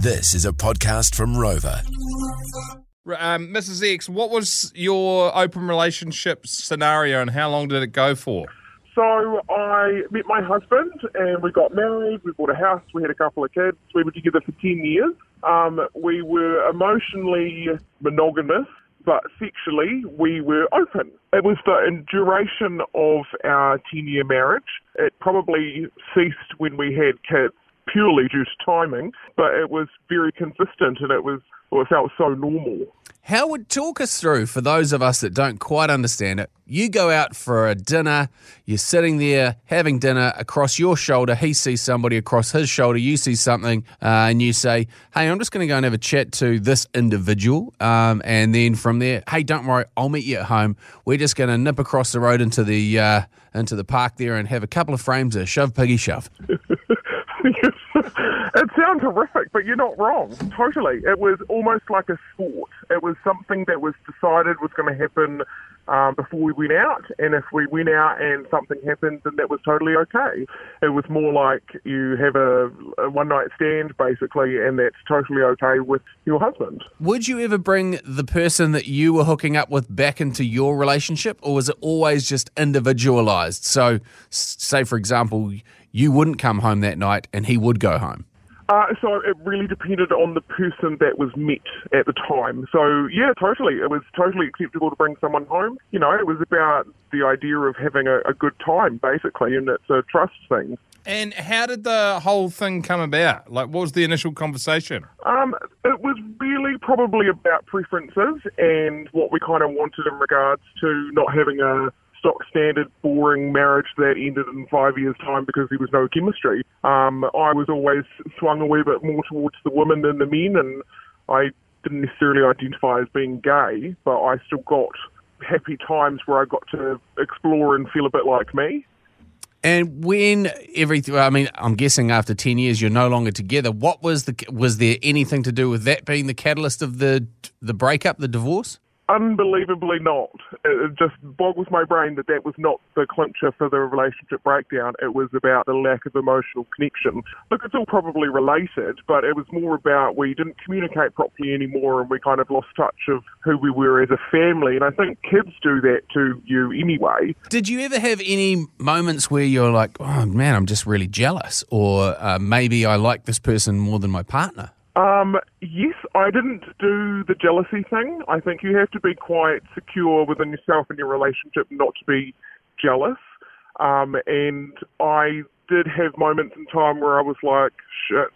This is a podcast from Rova. Um, Mrs. X, what was your open relationship scenario and how long did it go for? So I met my husband and we got married. We bought a house. We had a couple of kids. We were together for 10 years. Um, we were emotionally monogamous, but sexually we were open. It was the duration of our 10 year marriage. It probably ceased when we had kids purely due to timing, but it was very consistent and it was well, it felt so normal. How would talk us through for those of us that don't quite understand it? You go out for a dinner, you're sitting there having dinner across your shoulder. He sees somebody across his shoulder, you see something, uh, and you say, Hey, I'm just going to go and have a chat to this individual. Um, and then from there, Hey, don't worry, I'll meet you at home. We're just going to nip across the road into the, uh, into the park there and have a couple of frames of shove piggy shove. it sounds horrific, but you're not wrong. Totally. It was almost like a sport. It was something that was decided was going to happen um, before we went out, and if we went out and something happened, then that was totally okay. It was more like you have a, a one night stand, basically, and that's totally okay with your husband. Would you ever bring the person that you were hooking up with back into your relationship, or was it always just individualized? So, say, for example, you wouldn't come home that night and he would go home? Uh, so it really depended on the person that was met at the time. So yeah, totally, it was totally acceptable to bring someone home. You know, it was about the idea of having a, a good time, basically, and it's a trust thing. And how did the whole thing come about? Like, what was the initial conversation? Um, it was really probably about preferences and what we kind of wanted in regards to not having a stock standard boring marriage that ended in five years' time because there was no chemistry. Um, I was always swung a wee bit more towards the women than the men, and I didn't necessarily identify as being gay, but I still got happy times where I got to explore and feel a bit like me. And when everything, I mean, I'm guessing after ten years you're no longer together. What was the? Was there anything to do with that being the catalyst of the the breakup, the divorce? Unbelievably not. It just boggles my brain that that was not the clincher for the relationship breakdown. It was about the lack of emotional connection. Look, it's all probably related, but it was more about we didn't communicate properly anymore and we kind of lost touch of who we were as a family. And I think kids do that to you anyway. Did you ever have any moments where you're like, oh man, I'm just really jealous? Or uh, maybe I like this person more than my partner? Um, yes, I didn't do the jealousy thing. I think you have to be quite secure within yourself and your relationship not to be jealous. Um, and I did have moments in time where I was like, shit,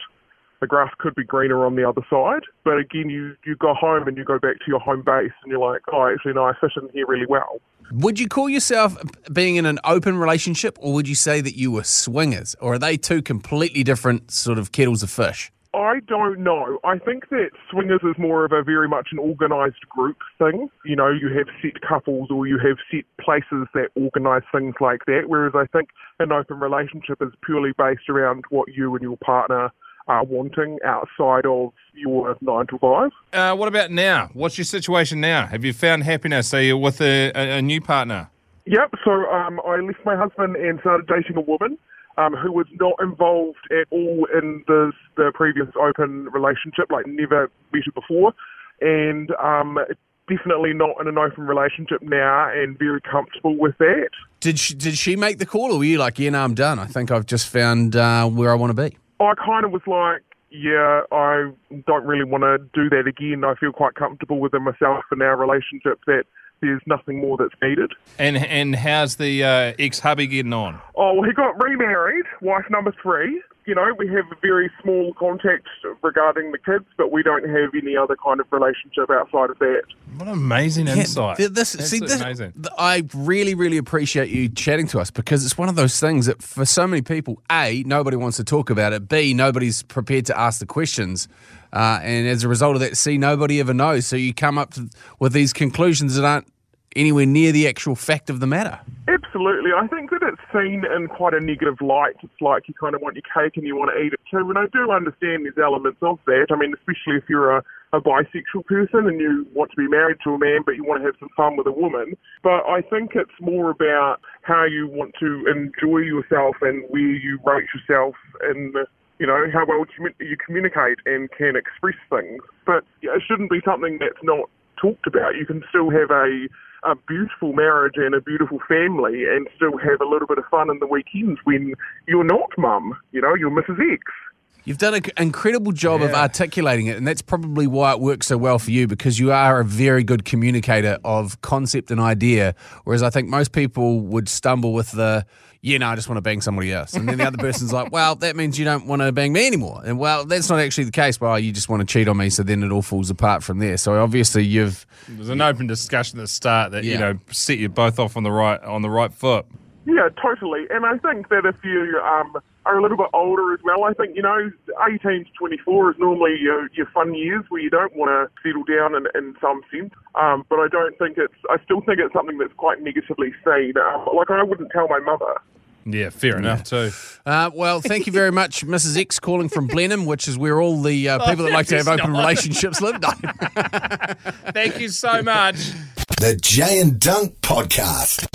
the grass could be greener on the other side. But again, you, you go home and you go back to your home base and you're like, oh, actually, no, I fit in here really well. Would you call yourself being in an open relationship or would you say that you were swingers? Or are they two completely different sort of kettles of fish? I don't know. I think that swingers is more of a very much an organised group thing. You know, you have set couples or you have set places that organise things like that, whereas I think an open relationship is purely based around what you and your partner are wanting outside of your nine to five. Uh, what about now? What's your situation now? Have you found happiness? Are you with a, a, a new partner? Yep. So um, I left my husband and started dating a woman um, who was not involved at all in the, the previous open relationship, like never met her before, and um, definitely not in an open relationship now, and very comfortable with that. Did she, did she make the call, or were you like, yeah, no, I'm done. I think I've just found uh, where I want to be. I kind of was like, yeah, I don't really want to do that again. I feel quite comfortable within myself in our relationship that there's nothing more that's needed. And and how's the uh, ex hubby getting on? Oh, well, he got remarried, wife number three. You know, we have a very small contact regarding the kids, but we don't have any other kind of relationship outside of that. What amazing insight! Yeah, this, see, this, amazing. I really, really appreciate you chatting to us because it's one of those things that for so many people, a nobody wants to talk about it. B nobody's prepared to ask the questions. Uh, and as a result of that, see, nobody ever knows. So you come up with these conclusions that aren't anywhere near the actual fact of the matter. Absolutely. I think that it's seen in quite a negative light. It's like you kind of want your cake and you want to eat it too. And I do understand there's elements of that. I mean, especially if you're a, a bisexual person and you want to be married to a man, but you want to have some fun with a woman. But I think it's more about how you want to enjoy yourself and where you rate yourself in you know, how well you communicate and can express things. But it shouldn't be something that's not talked about. You can still have a, a beautiful marriage and a beautiful family and still have a little bit of fun in the weekends when you're not mum, you know, you're Mrs. X. You've done an incredible job of articulating it, and that's probably why it works so well for you because you are a very good communicator of concept and idea. Whereas I think most people would stumble with the, yeah, no, I just want to bang somebody else. And then the other person's like, well, that means you don't want to bang me anymore. And well, that's not actually the case. Well, oh, you just want to cheat on me. So then it all falls apart from there. So obviously you've, There's an open discussion at the start that you know set you both off on the right on the right foot. Yeah, totally. And I think that if you um, are a little bit older as well, I think, you know, 18 to 24 is normally your, your fun years where you don't want to settle down in, in some sense. Um, but I don't think it's, I still think it's something that's quite negatively seen. Um, like, I wouldn't tell my mother. Yeah, fair enough too. uh, well, thank you very much, Mrs. X, calling from Blenheim, which is where all the uh, people that like to have it's open not. relationships live. No. Thank you so much. The Jay and Dunk Podcast.